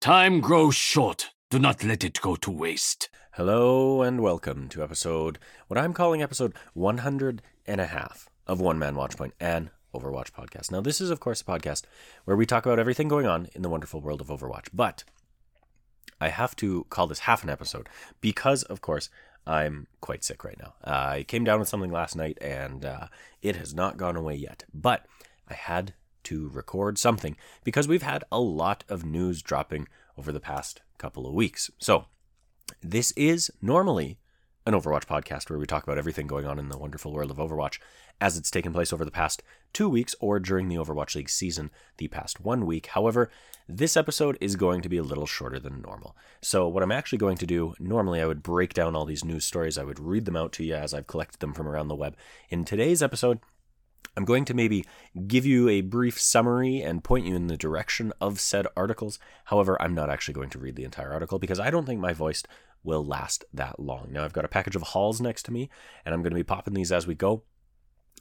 Time grows short. Do not let it go to waste. Hello and welcome to episode, what I'm calling episode 100 and a half of One Man Watchpoint and Overwatch Podcast. Now, this is, of course, a podcast where we talk about everything going on in the wonderful world of Overwatch, but I have to call this half an episode because, of course, I'm quite sick right now. Uh, I came down with something last night and uh, it has not gone away yet, but I had to record something because we've had a lot of news dropping over the past couple of weeks. So, this is normally an Overwatch podcast where we talk about everything going on in the wonderful world of Overwatch as it's taken place over the past two weeks or during the Overwatch League season the past one week. However, this episode is going to be a little shorter than normal. So, what I'm actually going to do, normally I would break down all these news stories, I would read them out to you as I've collected them from around the web. In today's episode, I'm going to maybe give you a brief summary and point you in the direction of said articles. However, I'm not actually going to read the entire article because I don't think my voice will last that long. Now, I've got a package of Halls next to me, and I'm going to be popping these as we go.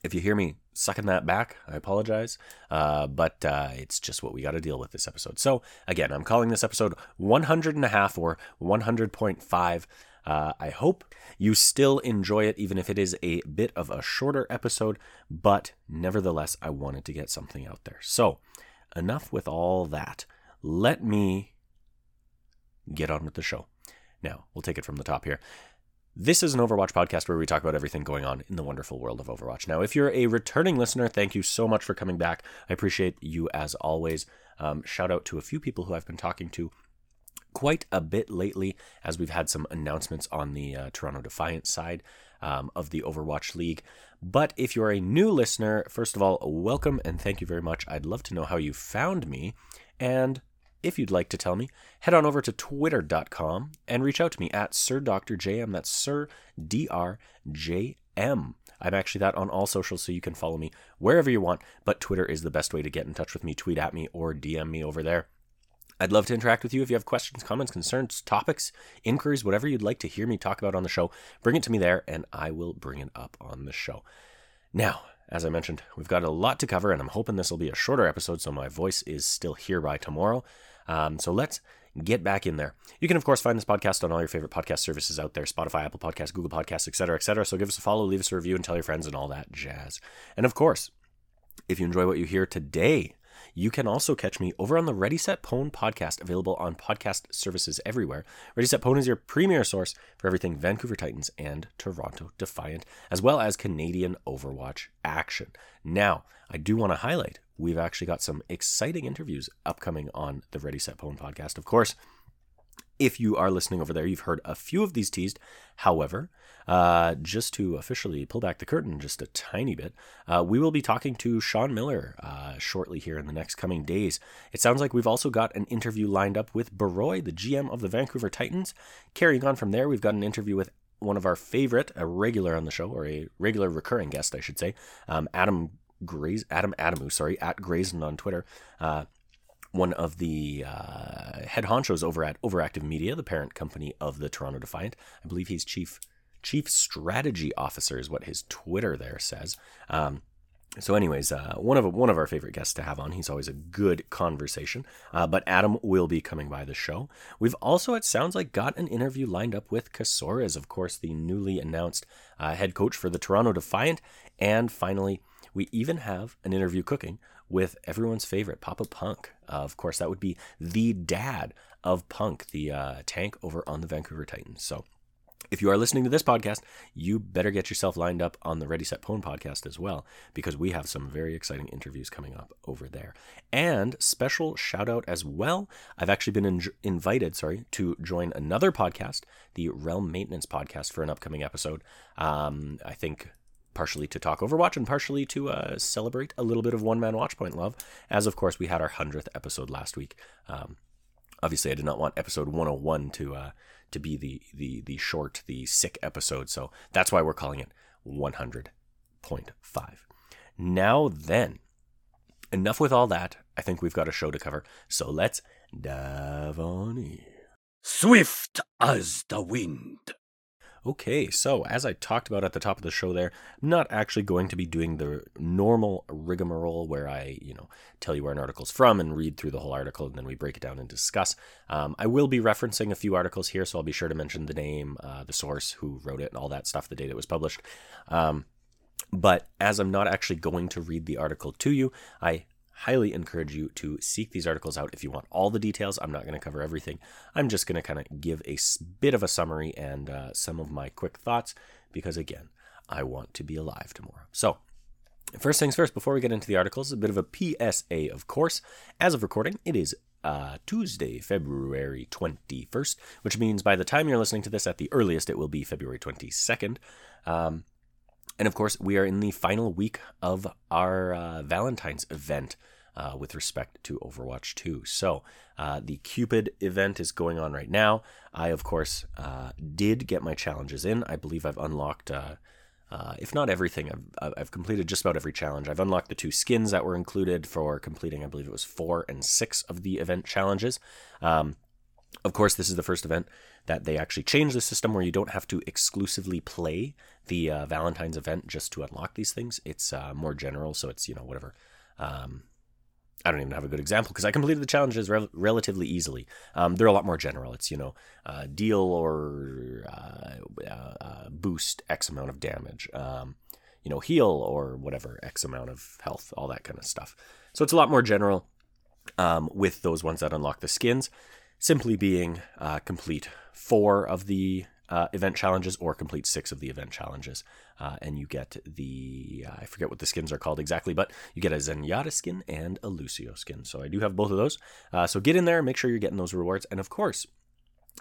If you hear me sucking that back, I apologize, uh, but uh, it's just what we got to deal with this episode. So, again, I'm calling this episode 100 and a half or 100.5. Uh, I hope you still enjoy it, even if it is a bit of a shorter episode, but nevertheless, I wanted to get something out there. So, enough with all that. Let me get on with the show. Now, we'll take it from the top here. This is an Overwatch podcast where we talk about everything going on in the wonderful world of Overwatch. Now, if you're a returning listener, thank you so much for coming back. I appreciate you as always. Um, shout out to a few people who I've been talking to quite a bit lately as we've had some announcements on the uh, Toronto Defiant side um, of the Overwatch League. But if you're a new listener, first of all, welcome and thank you very much. I'd love to know how you found me. And if you'd like to tell me, head on over to twitter.com and reach out to me at Sir Dr. JM. That's Sir I'm actually that on all socials, so you can follow me wherever you want, but Twitter is the best way to get in touch with me. Tweet at me or DM me over there. I'd love to interact with you if you have questions, comments, concerns, topics, inquiries, whatever you'd like to hear me talk about on the show. Bring it to me there, and I will bring it up on the show. Now, as I mentioned, we've got a lot to cover, and I'm hoping this will be a shorter episode so my voice is still here by tomorrow. Um, so let's get back in there. You can, of course, find this podcast on all your favorite podcast services out there Spotify, Apple Podcasts, Google Podcasts, etc., etc. So give us a follow, leave us a review, and tell your friends and all that jazz. And of course, if you enjoy what you hear today, you can also catch me over on the Ready Set Pwn podcast, available on podcast services everywhere. Ready Set Pwn is your premier source for everything Vancouver Titans and Toronto Defiant, as well as Canadian Overwatch action. Now, I do want to highlight we've actually got some exciting interviews upcoming on the Ready Set Pwn podcast. Of course, if you are listening over there, you've heard a few of these teased. However, uh, just to officially pull back the curtain just a tiny bit, uh, we will be talking to Sean Miller uh, shortly here in the next coming days. It sounds like we've also got an interview lined up with Baroy, the GM of the Vancouver Titans. Carrying on from there, we've got an interview with one of our favorite, a regular on the show, or a regular recurring guest, I should say, um, Adam Graze, Adam Adamou, sorry, at Grazen on Twitter. Uh, one of the uh, head honchos over at Overactive Media, the parent company of the Toronto Defiant. I believe he's chief chief strategy officer is what his Twitter there says. Um, so, anyways, uh, one of one of our favorite guests to have on. He's always a good conversation. Uh, but Adam will be coming by the show. We've also, it sounds like, got an interview lined up with Kasoras, of course, the newly announced uh, head coach for the Toronto Defiant. And finally, we even have an interview cooking with everyone's favorite, Papa Punk. Uh, of course, that would be the dad of Punk, the uh, tank over on the Vancouver Titans. So, if you are listening to this podcast, you better get yourself lined up on the Ready Set Pwn podcast as well, because we have some very exciting interviews coming up over there. And special shout out as well. I've actually been in- invited, sorry, to join another podcast, the Realm Maintenance podcast, for an upcoming episode. Um, I think partially to talk Overwatch and partially to uh, celebrate a little bit of one man Watchpoint love, as of course we had our 100th episode last week. Um, obviously, I did not want episode 101 to uh, to be the, the, the short, the sick episode, so that's why we're calling it 100.5. Now then, enough with all that. I think we've got a show to cover, so let's dive on in. Swift as the wind. Okay, so as I talked about at the top of the show there, I'm not actually going to be doing the normal rigmarole where I, you know, tell you where an article's from and read through the whole article and then we break it down and discuss. Um, I will be referencing a few articles here, so I'll be sure to mention the name, uh, the source, who wrote it, and all that stuff, the date it was published. Um, but as I'm not actually going to read the article to you, I highly encourage you to seek these articles out if you want all the details. I'm not going to cover everything. I'm just going to kind of give a bit of a summary and uh, some of my quick thoughts because, again, I want to be alive tomorrow. So, first things first, before we get into the articles, a bit of a PSA, of course. As of recording, it is uh, Tuesday, February 21st, which means by the time you're listening to this at the earliest, it will be February 22nd. Um, and of course, we are in the final week of our uh, Valentine's event uh, with respect to Overwatch 2. So, uh, the Cupid event is going on right now. I, of course, uh, did get my challenges in. I believe I've unlocked, uh, uh, if not everything, I've, I've completed just about every challenge. I've unlocked the two skins that were included for completing, I believe it was four and six of the event challenges. Um, of course, this is the first event that they actually changed the system where you don't have to exclusively play the uh, Valentine's event just to unlock these things. It's uh, more general, so it's you know whatever. Um, I don't even have a good example because I completed the challenges relatively easily. Um, they're a lot more general. It's you know uh, deal or uh, uh, uh, boost X amount of damage. Um, you know heal or whatever X amount of health, all that kind of stuff. So it's a lot more general um, with those ones that unlock the skins simply being uh, complete four of the uh, event challenges or complete six of the event challenges. Uh, and you get the, I forget what the skins are called exactly, but you get a Zenyatta skin and a Lucio skin. So I do have both of those. Uh, so get in there, make sure you're getting those rewards. And of course,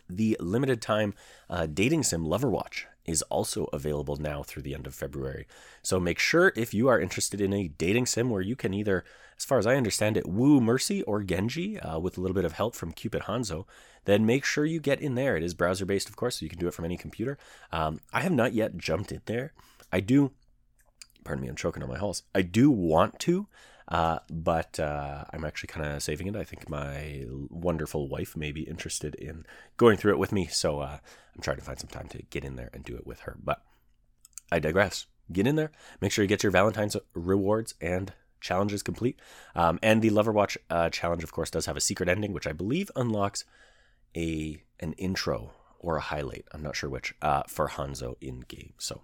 the limited time uh, dating sim Lover Watch is also available now through the end of February. So make sure if you are interested in a dating sim where you can either, as far as I understand it, woo Mercy or Genji uh, with a little bit of help from Cupid Hanzo, then make sure you get in there. It is browser based, of course, so you can do it from any computer. Um, I have not yet jumped in there. I do, pardon me, I'm choking on my Halls. I do want to. Uh, but uh, I'm actually kind of saving it. I think my wonderful wife may be interested in going through it with me. So uh, I'm trying to find some time to get in there and do it with her. But I digress. Get in there. Make sure you get your Valentine's rewards and challenges complete. Um, and the Lover Watch uh, challenge, of course, does have a secret ending, which I believe unlocks a an intro or a highlight. I'm not sure which uh, for Hanzo in game. So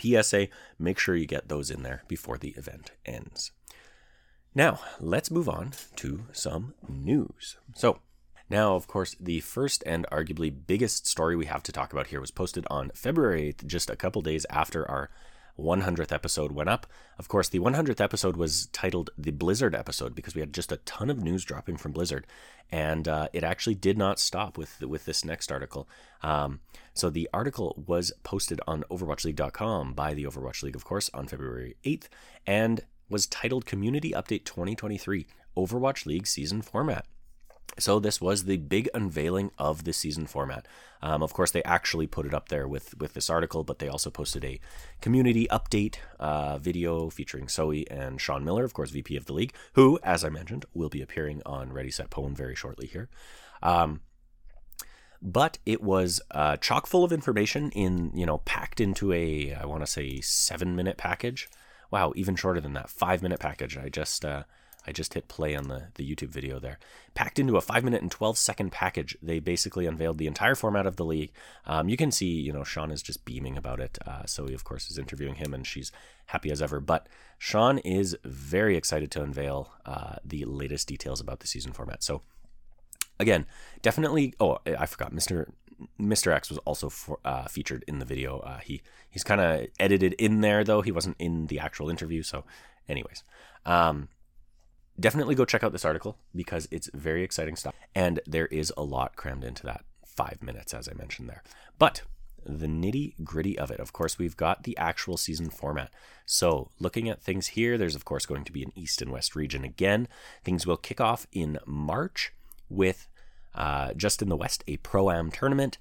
PSA, make sure you get those in there before the event ends. Now, let's move on to some news. So, now, of course, the first and arguably biggest story we have to talk about here was posted on February 8th, just a couple days after our 100th episode went up. Of course, the 100th episode was titled the Blizzard episode because we had just a ton of news dropping from Blizzard, and uh, it actually did not stop with with this next article. Um, so the article was posted on OverwatchLeague.com by the Overwatch League, of course, on February 8th, and was titled Community Update 2023 Overwatch League Season Format. So this was the big unveiling of the season format. Um, of course, they actually put it up there with with this article, but they also posted a community update uh, video featuring Zoe and Sean Miller, of course, VP of the league, who, as I mentioned, will be appearing on Ready Set Pwn very shortly here. Um, but it was uh, chock full of information in you know packed into a I want to say seven minute package wow, even shorter than that, five minute package. I just uh, I just hit play on the, the YouTube video there. Packed into a five minute and 12 second package, they basically unveiled the entire format of the league. Um, you can see, you know, Sean is just beaming about it. Uh, so he, of course, is interviewing him and she's happy as ever. But Sean is very excited to unveil uh, the latest details about the season format. So, again, definitely. Oh, I forgot. Mr. Mr. X was also for, uh, featured in the video. Uh, he he's kind of edited in there though. He wasn't in the actual interview. So, anyways, um, definitely go check out this article because it's very exciting stuff, and there is a lot crammed into that five minutes, as I mentioned there. But the nitty gritty of it, of course, we've got the actual season format. So, looking at things here, there's of course going to be an East and West region again. Things will kick off in March with uh, just in the West, a pro am tournament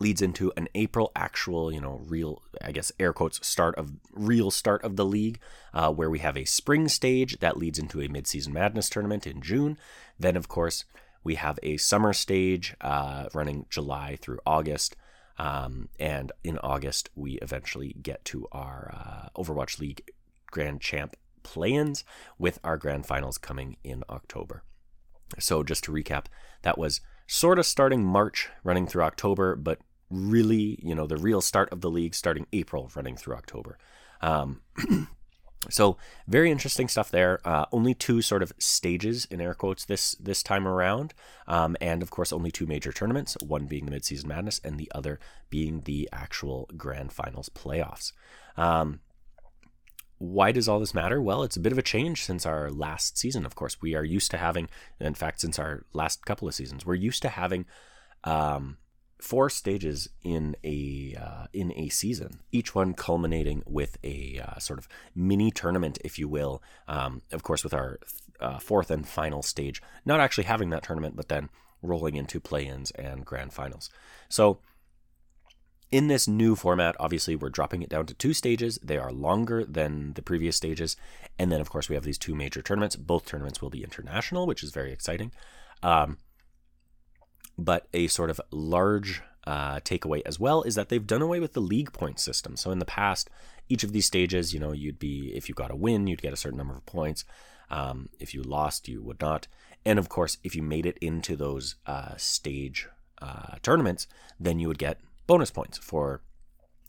leads into an April actual, you know, real, I guess, air quotes, start of real start of the league, uh, where we have a spring stage that leads into a midseason madness tournament in June. Then, of course, we have a summer stage uh, running July through August. Um, and in August, we eventually get to our uh, Overwatch League Grand Champ play ins with our grand finals coming in October. So, just to recap, that was sort of starting March, running through October, but really, you know, the real start of the league starting April, running through October. Um, so very interesting stuff there. Uh, only two sort of stages in air quotes this this time around, um, and of course only two major tournaments. One being the midseason madness, and the other being the actual grand finals playoffs. Um, why does all this matter? Well, it's a bit of a change since our last season. Of course, we are used to having, in fact, since our last couple of seasons, we're used to having um, four stages in a uh, in a season, each one culminating with a uh, sort of mini tournament, if you will. Um, of course, with our uh, fourth and final stage, not actually having that tournament, but then rolling into play-ins and grand finals. So. In this new format, obviously, we're dropping it down to two stages. They are longer than the previous stages. And then, of course, we have these two major tournaments. Both tournaments will be international, which is very exciting. Um, but a sort of large uh, takeaway as well is that they've done away with the league point system. So in the past, each of these stages, you know, you'd be if you got a win, you'd get a certain number of points. Um, if you lost, you would not. And of course, if you made it into those uh, stage uh, tournaments, then you would get bonus points for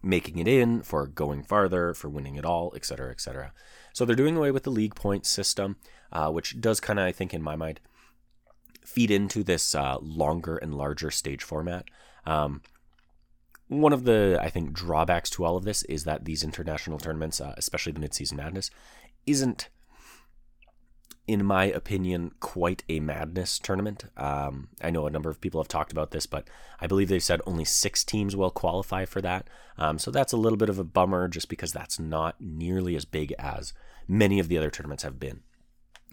making it in, for going farther, for winning it all, etc., etc. So they're doing away with the league point system, uh, which does kind of, I think, in my mind, feed into this uh, longer and larger stage format. Um, one of the, I think, drawbacks to all of this is that these international tournaments, uh, especially the Midseason Madness, isn't, in my opinion, quite a madness tournament. Um, I know a number of people have talked about this, but I believe they've said only six teams will qualify for that. Um, so that's a little bit of a bummer just because that's not nearly as big as many of the other tournaments have been.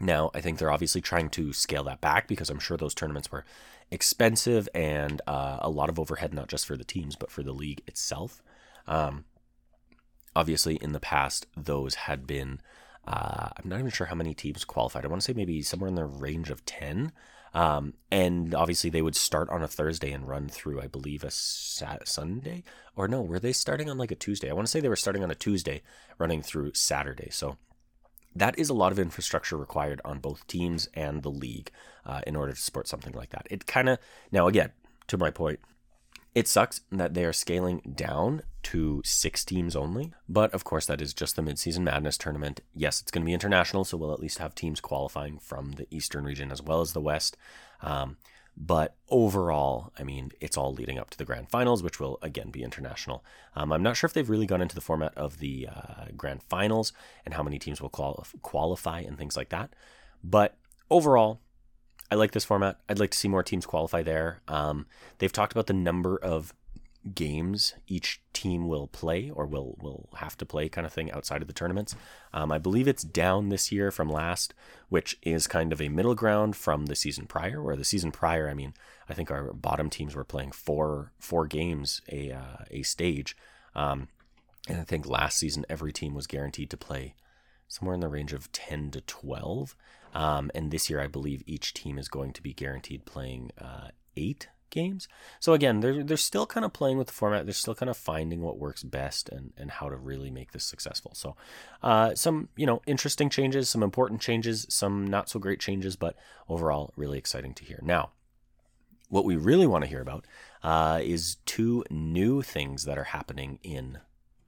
Now, I think they're obviously trying to scale that back because I'm sure those tournaments were expensive and uh, a lot of overhead, not just for the teams, but for the league itself. Um, obviously, in the past, those had been, uh, I'm not even sure how many teams qualified. I want to say maybe somewhere in the range of 10. Um, and obviously, they would start on a Thursday and run through, I believe, a Sat- Sunday. Or no, were they starting on like a Tuesday? I want to say they were starting on a Tuesday, running through Saturday. So that is a lot of infrastructure required on both teams and the league uh, in order to support something like that. It kind of, now again, to my point, it sucks that they are scaling down to six teams only, but of course, that is just the midseason madness tournament. Yes, it's going to be international, so we'll at least have teams qualifying from the Eastern region as well as the West. Um, but overall, I mean, it's all leading up to the grand finals, which will again be international. Um, I'm not sure if they've really gone into the format of the uh, grand finals and how many teams will quali- qualify and things like that. But overall, I like this format. I'd like to see more teams qualify there. Um, they've talked about the number of games each team will play or will will have to play kind of thing outside of the tournaments. Um, I believe it's down this year from last, which is kind of a middle ground from the season prior. Where the season prior, I mean, I think our bottom teams were playing four four games a uh, a stage, um, and I think last season every team was guaranteed to play somewhere in the range of ten to twelve. Um, and this year, I believe each team is going to be guaranteed playing uh, eight games. So again, they're they're still kind of playing with the format. They're still kind of finding what works best and and how to really make this successful. So uh, some you know interesting changes, some important changes, some not so great changes, but overall really exciting to hear. Now, what we really want to hear about uh, is two new things that are happening in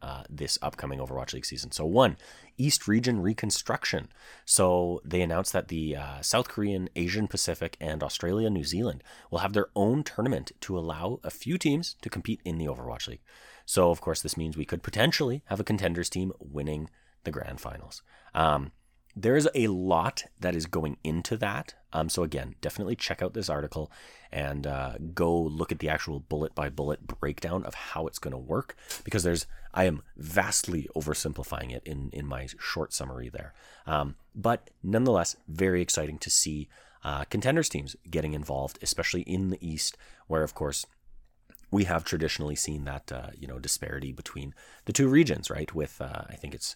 uh, this upcoming Overwatch League season. So, one, East Region Reconstruction. So, they announced that the uh, South Korean, Asian Pacific, and Australia, New Zealand will have their own tournament to allow a few teams to compete in the Overwatch League. So, of course, this means we could potentially have a contenders team winning the grand finals. Um, there's a lot that is going into that. Um, so again, definitely check out this article and uh, go look at the actual bullet by bullet breakdown of how it's going to work because there's I am vastly oversimplifying it in in my short summary there. Um, but nonetheless, very exciting to see uh, contenders teams getting involved, especially in the East, where of course we have traditionally seen that uh, you know disparity between the two regions, right? With uh, I think it's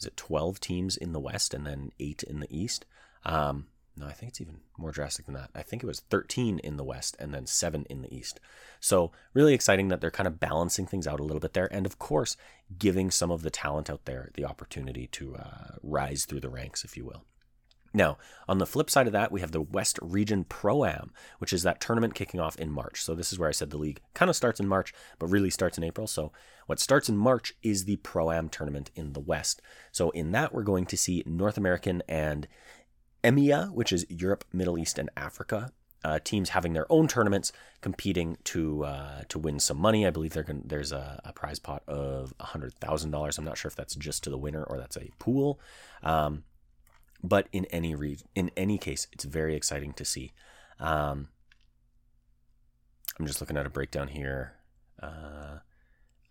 is it 12 teams in the West and then eight in the East. Um, no, I think it's even more drastic than that. I think it was 13 in the West and then seven in the East. So, really exciting that they're kind of balancing things out a little bit there. And of course, giving some of the talent out there the opportunity to uh, rise through the ranks, if you will. Now, on the flip side of that, we have the West Region Pro Am, which is that tournament kicking off in March. So, this is where I said the league kind of starts in March, but really starts in April. So, what starts in March is the Pro Am tournament in the West. So, in that, we're going to see North American and EMEA, which is Europe, Middle East, and Africa. Uh, teams having their own tournaments, competing to uh, to win some money. I believe gonna, there's a, a, prize pot of hundred thousand dollars. I'm not sure if that's just to the winner or that's a pool. Um, but in any re- in any case, it's very exciting to see. Um, I'm just looking at a breakdown here. Uh,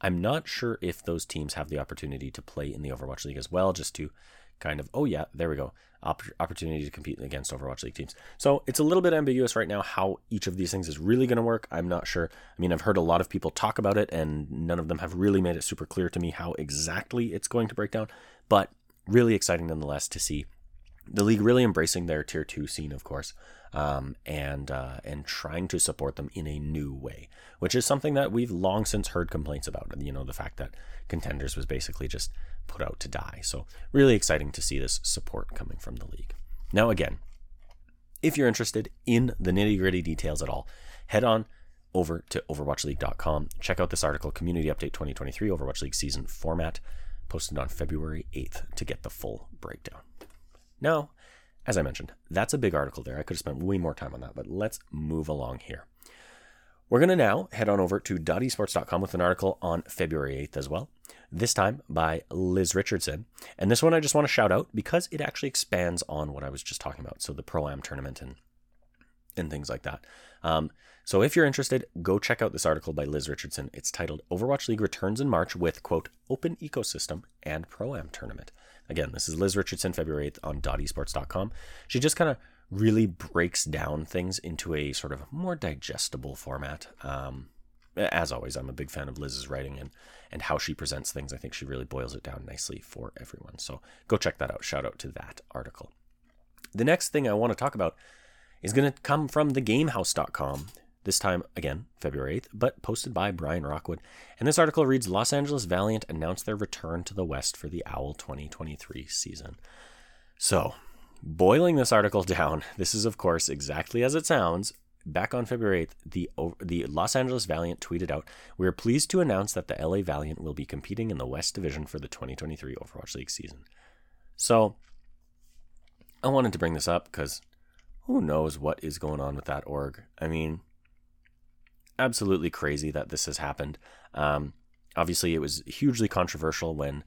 I'm not sure if those teams have the opportunity to play in the Overwatch League as well, just to kind of, oh yeah, there we go, opportunity to compete against Overwatch League teams. So it's a little bit ambiguous right now how each of these things is really going to work. I'm not sure. I mean, I've heard a lot of people talk about it, and none of them have really made it super clear to me how exactly it's going to break down. But really exciting nonetheless to see the league really embracing their tier two scene, of course, um, and uh, and trying to support them in a new way, which is something that we've long since heard complaints about. You know, the fact that contenders was basically just put out to die. So really exciting to see this support coming from the league. Now, again, if you're interested in the nitty gritty details at all, head on over to OverwatchLeague.com. Check out this article, Community Update 2023 Overwatch League Season Format, posted on February 8th to get the full breakdown. Now, as I mentioned, that's a big article there. I could have spent way more time on that, but let's move along here. We're going to now head on over to .esports.com with an article on February 8th as well, this time by Liz Richardson. And this one I just want to shout out because it actually expands on what I was just talking about. So the Pro-Am tournament and, and things like that. Um, so if you're interested, go check out this article by Liz Richardson. It's titled Overwatch League returns in March with, quote, open ecosystem and Pro-Am tournament. Again, this is Liz Richardson, February 8th on .esports.com. She just kind of really breaks down things into a sort of more digestible format. Um, as always, I'm a big fan of Liz's writing and, and how she presents things. I think she really boils it down nicely for everyone. So go check that out. Shout out to that article. The next thing I want to talk about is going to come from thegamehaus.com. This time, again, February 8th, but posted by Brian Rockwood. And this article reads Los Angeles Valiant announced their return to the West for the OWL 2023 season. So, boiling this article down, this is, of course, exactly as it sounds. Back on February 8th, the, the Los Angeles Valiant tweeted out We are pleased to announce that the LA Valiant will be competing in the West Division for the 2023 Overwatch League season. So, I wanted to bring this up because who knows what is going on with that org. I mean, absolutely crazy that this has happened. Um, obviously, it was hugely controversial when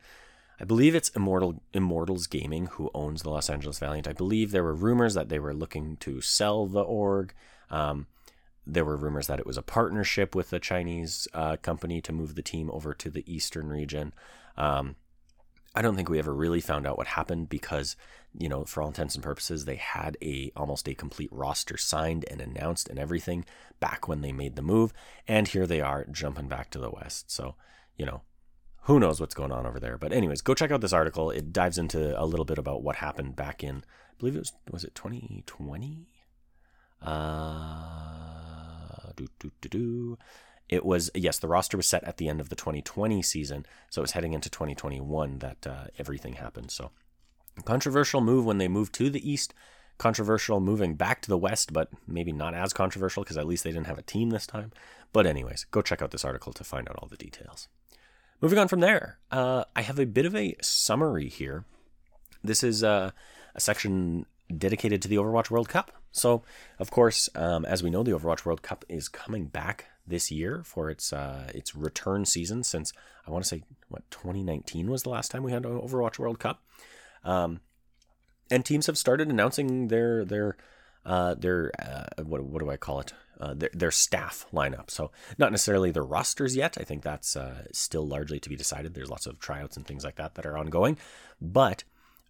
I believe it's Immortal Immortals Gaming who owns the Los Angeles Valiant. I believe there were rumors that they were looking to sell the org. Um, there were rumors that it was a partnership with a Chinese uh, company to move the team over to the eastern region. Um, I don't think we ever really found out what happened because, you know, for all intents and purposes, they had a almost a complete roster signed and announced and everything back when they made the move, and here they are jumping back to the west. So, you know, who knows what's going on over there? But anyways, go check out this article. It dives into a little bit about what happened back in, I believe it was was it 2020. Uh, do do do do. It was, yes, the roster was set at the end of the 2020 season, so it was heading into 2021 that uh, everything happened. So, controversial move when they moved to the East, controversial moving back to the West, but maybe not as controversial because at least they didn't have a team this time. But, anyways, go check out this article to find out all the details. Moving on from there, uh, I have a bit of a summary here. This is uh, a section dedicated to the Overwatch World Cup. So, of course, um, as we know, the Overwatch World Cup is coming back this year for its uh, its return season since I want to say what 2019 was the last time we had an Overwatch World Cup. Um, and teams have started announcing their their uh, their uh, what what do I call it? Uh, their, their staff lineup. So not necessarily their rosters yet. I think that's uh, still largely to be decided. There's lots of tryouts and things like that that are ongoing, but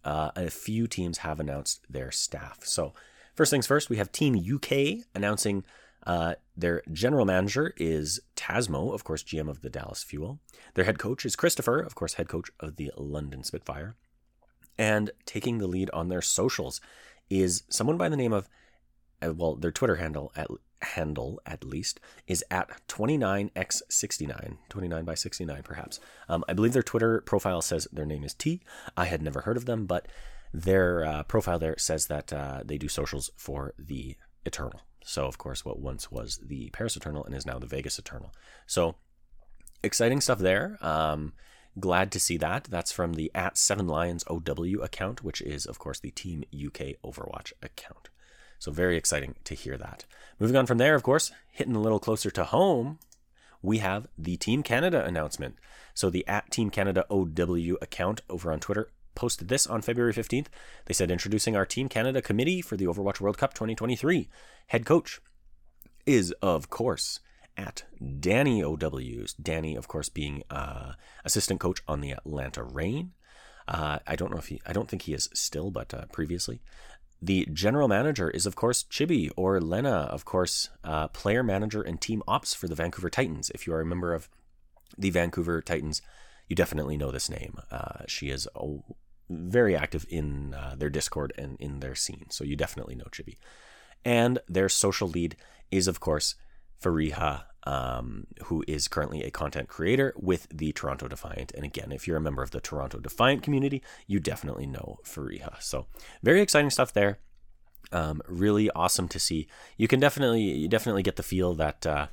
uh, a few teams have announced their staff. So first things first, we have Team UK announcing uh, their general manager is Tasmo, of course, GM of the Dallas Fuel. Their head coach is Christopher, of course, head coach of the London Spitfire. And taking the lead on their socials is someone by the name of, uh, well, their Twitter handle at handle at least is at 29x69 29 by 69 perhaps um, i believe their twitter profile says their name is t i had never heard of them but their uh, profile there says that uh, they do socials for the eternal. So of course what once was the paris eternal and is now the vegas eternal. So exciting stuff there. Um, glad to see that. That's from the at seven lions ow account which is of course the team uk overwatch account. So, very exciting to hear that. Moving on from there, of course, hitting a little closer to home, we have the Team Canada announcement. So, the at Team Canada OW account over on Twitter posted this on February 15th. They said, introducing our Team Canada committee for the Overwatch World Cup 2023. Head coach is, of course, at Danny OW's. Danny, of course, being uh, assistant coach on the Atlanta Reign. Uh, I don't know if he, I don't think he is still, but uh, previously. The general manager is, of course, Chibi or Lena, of course, uh, player manager and team ops for the Vancouver Titans. If you are a member of the Vancouver Titans, you definitely know this name. Uh, she is very active in uh, their Discord and in their scene, so you definitely know Chibi. And their social lead is, of course, Fariha, um, who is currently a content creator with the Toronto Defiant. And again, if you're a member of the Toronto Defiant community, you definitely know Fariha. So very exciting stuff there. Um, really awesome to see. You can definitely you definitely get the feel that uh,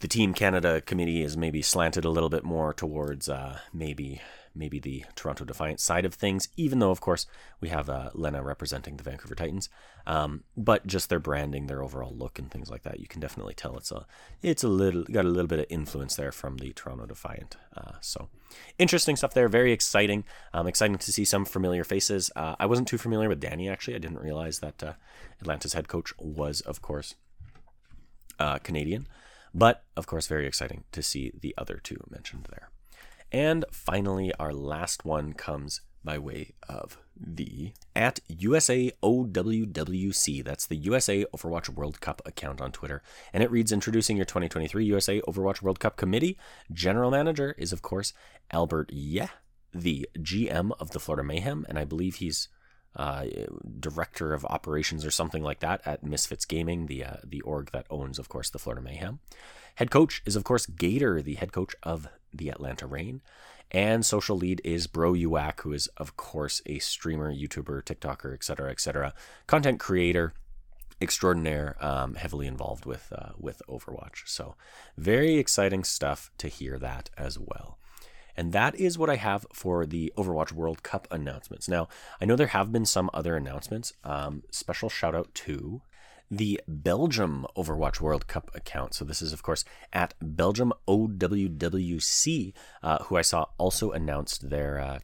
the Team Canada committee is maybe slanted a little bit more towards uh, maybe maybe the Toronto Defiant side of things, even though, of course, we have uh, Lena representing the Vancouver Titans. Um, but just their branding, their overall look, and things like that, you can definitely tell it's a it's a little got a little bit of influence there from the Toronto Defiant. Uh, so interesting stuff there, very exciting. Um, exciting to see some familiar faces. Uh, I wasn't too familiar with Danny actually. I didn't realize that uh, Atlanta's head coach was, of course, uh, Canadian. But of course, very exciting to see the other two mentioned there. And finally, our last one comes by way of the at USA OWWC. That's the USA Overwatch World Cup account on Twitter. And it reads Introducing your 2023 USA Overwatch World Cup Committee. General Manager is, of course, Albert Yeah, the GM of the Florida Mayhem. And I believe he's uh, director of operations or something like that at Misfits Gaming, the uh, the org that owns, of course, the Florida Mayhem. Head coach is, of course, Gator, the head coach of the Atlanta Reign. And social lead is Bro Uac, who is, of course, a streamer, YouTuber, TikToker, etc., etc., content creator extraordinaire, um, heavily involved with uh, with Overwatch. So, very exciting stuff to hear that as well. And that is what I have for the Overwatch World Cup announcements. Now, I know there have been some other announcements. Um, special shout out to the Belgium Overwatch World Cup account. So this is, of course, at Belgium OWWC, uh, who I saw also announced their uh,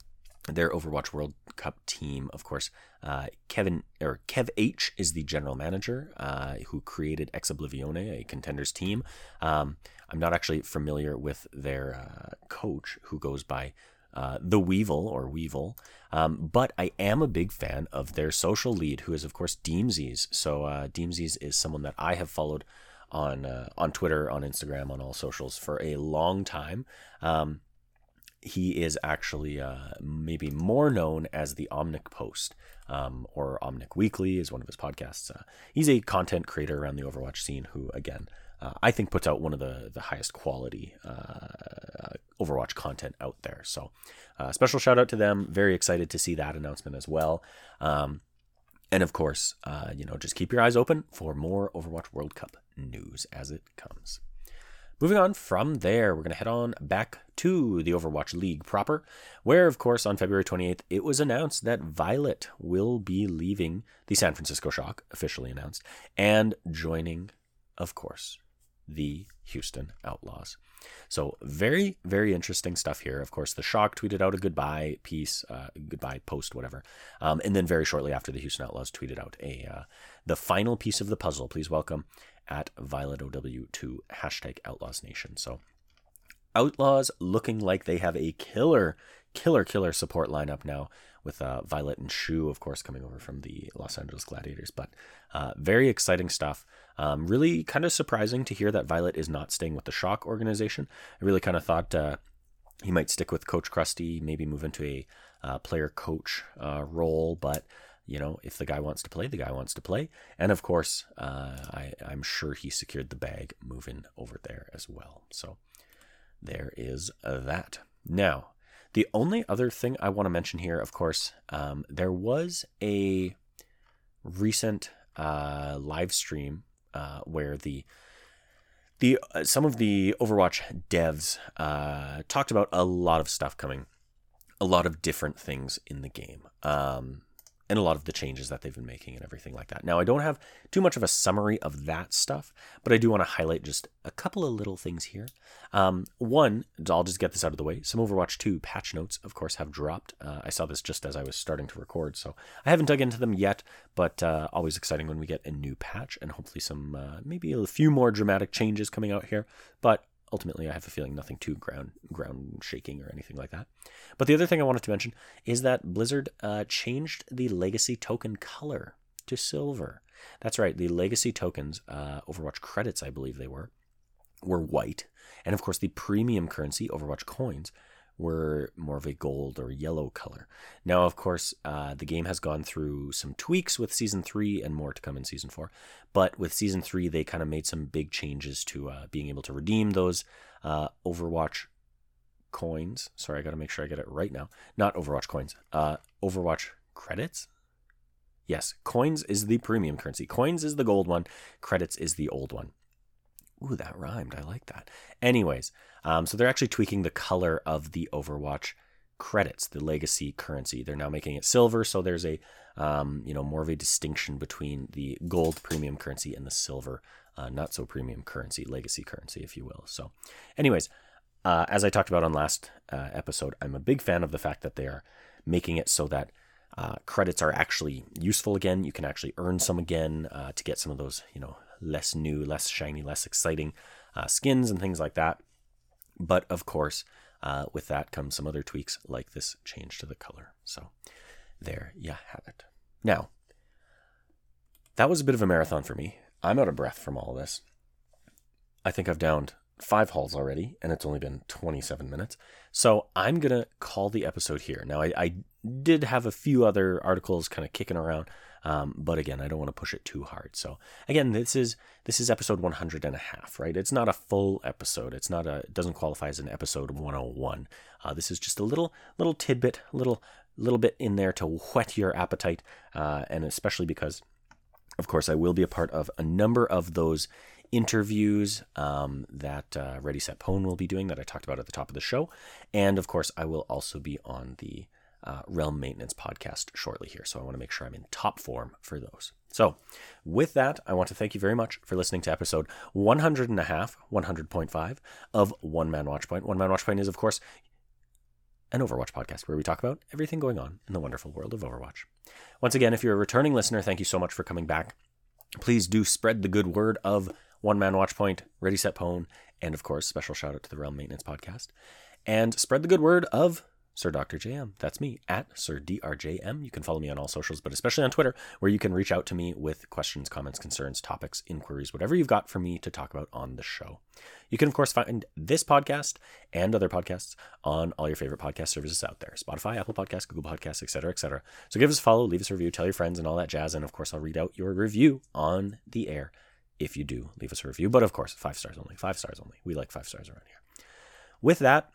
their Overwatch World Cup team. Of course, uh, Kevin or Kev H is the general manager uh, who created Ex Oblivione, a contenders team. Um, I'm not actually familiar with their uh, coach, who goes by uh, the Weevil or Weevil. Um, but I am a big fan of their social lead, who is of course Deemsies. So uh, Deemsies is someone that I have followed on uh, on Twitter, on Instagram, on all socials for a long time. Um, he is actually uh, maybe more known as the Omnic Post um, or Omnic Weekly is one of his podcasts. Uh, he's a content creator around the Overwatch scene who, again, uh, I think puts out one of the the highest quality uh, Overwatch content out there. So, uh, special shout out to them. Very excited to see that announcement as well. Um, and of course, uh, you know, just keep your eyes open for more Overwatch World Cup news as it comes. Moving on from there, we're going to head on back to the Overwatch League proper, where, of course, on February 28th, it was announced that Violet will be leaving the San Francisco Shock, officially announced, and joining, of course, the Houston Outlaws. So very, very interesting stuff here. Of course, the Shock tweeted out a goodbye piece, uh, goodbye post, whatever, um, and then very shortly after, the Houston Outlaws tweeted out a uh, the final piece of the puzzle. Please welcome at Violet OW to hashtag Outlaws Nation. So Outlaws looking like they have a killer, killer, killer support lineup now with uh, Violet and Shu, of course, coming over from the Los Angeles Gladiators. But uh, very exciting stuff. Um, really kind of surprising to hear that Violet is not staying with the Shock organization. I really kind of thought uh, he might stick with Coach Crusty, maybe move into a uh, player coach uh, role, but you know, if the guy wants to play, the guy wants to play. And of course, uh, I, I'm sure he secured the bag moving over there as well. So there is that. Now, the only other thing I want to mention here, of course, um, there was a recent uh, live stream uh, where the the uh, some of the Overwatch devs uh, talked about a lot of stuff coming, a lot of different things in the game. Um, and a lot of the changes that they've been making and everything like that. Now, I don't have too much of a summary of that stuff, but I do want to highlight just a couple of little things here. Um, one, I'll just get this out of the way. Some Overwatch 2 patch notes, of course, have dropped. Uh, I saw this just as I was starting to record, so I haven't dug into them yet, but uh, always exciting when we get a new patch and hopefully some, uh, maybe a few more dramatic changes coming out here. But ultimately, I have a feeling nothing too ground ground shaking or anything like that. But the other thing I wanted to mention is that Blizzard uh, changed the legacy token color to silver. That's right, the legacy tokens, uh, Overwatch credits, I believe they were, were white, and of course the premium currency, Overwatch coins, were more of a gold or yellow color. Now, of course, uh, the game has gone through some tweaks with season three and more to come in season four. But with season three, they kind of made some big changes to uh, being able to redeem those uh, Overwatch coins. Sorry, I got to make sure I get it right now. Not Overwatch coins, uh, Overwatch credits. Yes, coins is the premium currency. Coins is the gold one. Credits is the old one. Ooh, that rhymed. I like that. Anyways, um, so they're actually tweaking the color of the Overwatch credits, the legacy currency. They're now making it silver, so there's a um, you know more of a distinction between the gold premium currency and the silver, uh, not so premium currency, legacy currency, if you will. So, anyways, uh, as I talked about on last uh, episode, I'm a big fan of the fact that they are making it so that uh, credits are actually useful again. You can actually earn some again uh, to get some of those, you know, less new, less shiny, less exciting uh, skins and things like that. But of course, uh, with that comes some other tweaks like this change to the color. So there you have it. Now, that was a bit of a marathon for me. I'm out of breath from all this. I think I've downed five Halls already, and it's only been 27 minutes. So I'm going to call the episode here. Now, I, I did have a few other articles kind of kicking around. Um, but again, I don't want to push it too hard. So again, this is this is episode 100 and a half, right? It's not a full episode. It's not a it doesn't qualify as an episode 101. Uh, this is just a little little tidbit, a little little bit in there to whet your appetite, uh, and especially because, of course, I will be a part of a number of those interviews um, that uh, Ready Set Pwn will be doing that I talked about at the top of the show, and of course, I will also be on the uh, Realm Maintenance podcast shortly here. So I want to make sure I'm in top form for those. So, with that, I want to thank you very much for listening to episode 100 and a half, 100.5 of One Man Watch Point. One Man Watch Point is, of course, an Overwatch podcast where we talk about everything going on in the wonderful world of Overwatch. Once again, if you're a returning listener, thank you so much for coming back. Please do spread the good word of One Man Watch Point, Ready Set Pwn, and of course, special shout out to the Realm Maintenance podcast. And spread the good word of Sir Dr. JM. That's me at Sir DRJM. You can follow me on all socials, but especially on Twitter, where you can reach out to me with questions, comments, concerns, topics, inquiries, whatever you've got for me to talk about on the show. You can, of course, find this podcast and other podcasts on all your favorite podcast services out there Spotify, Apple Podcasts, Google Podcasts, etc., etc. So give us a follow, leave us a review, tell your friends, and all that jazz. And of course, I'll read out your review on the air if you do leave us a review. But of course, five stars only. Five stars only. We like five stars around here. With that,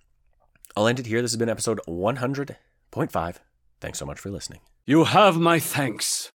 I'll end it here. This has been episode 100.5. Thanks so much for listening. You have my thanks.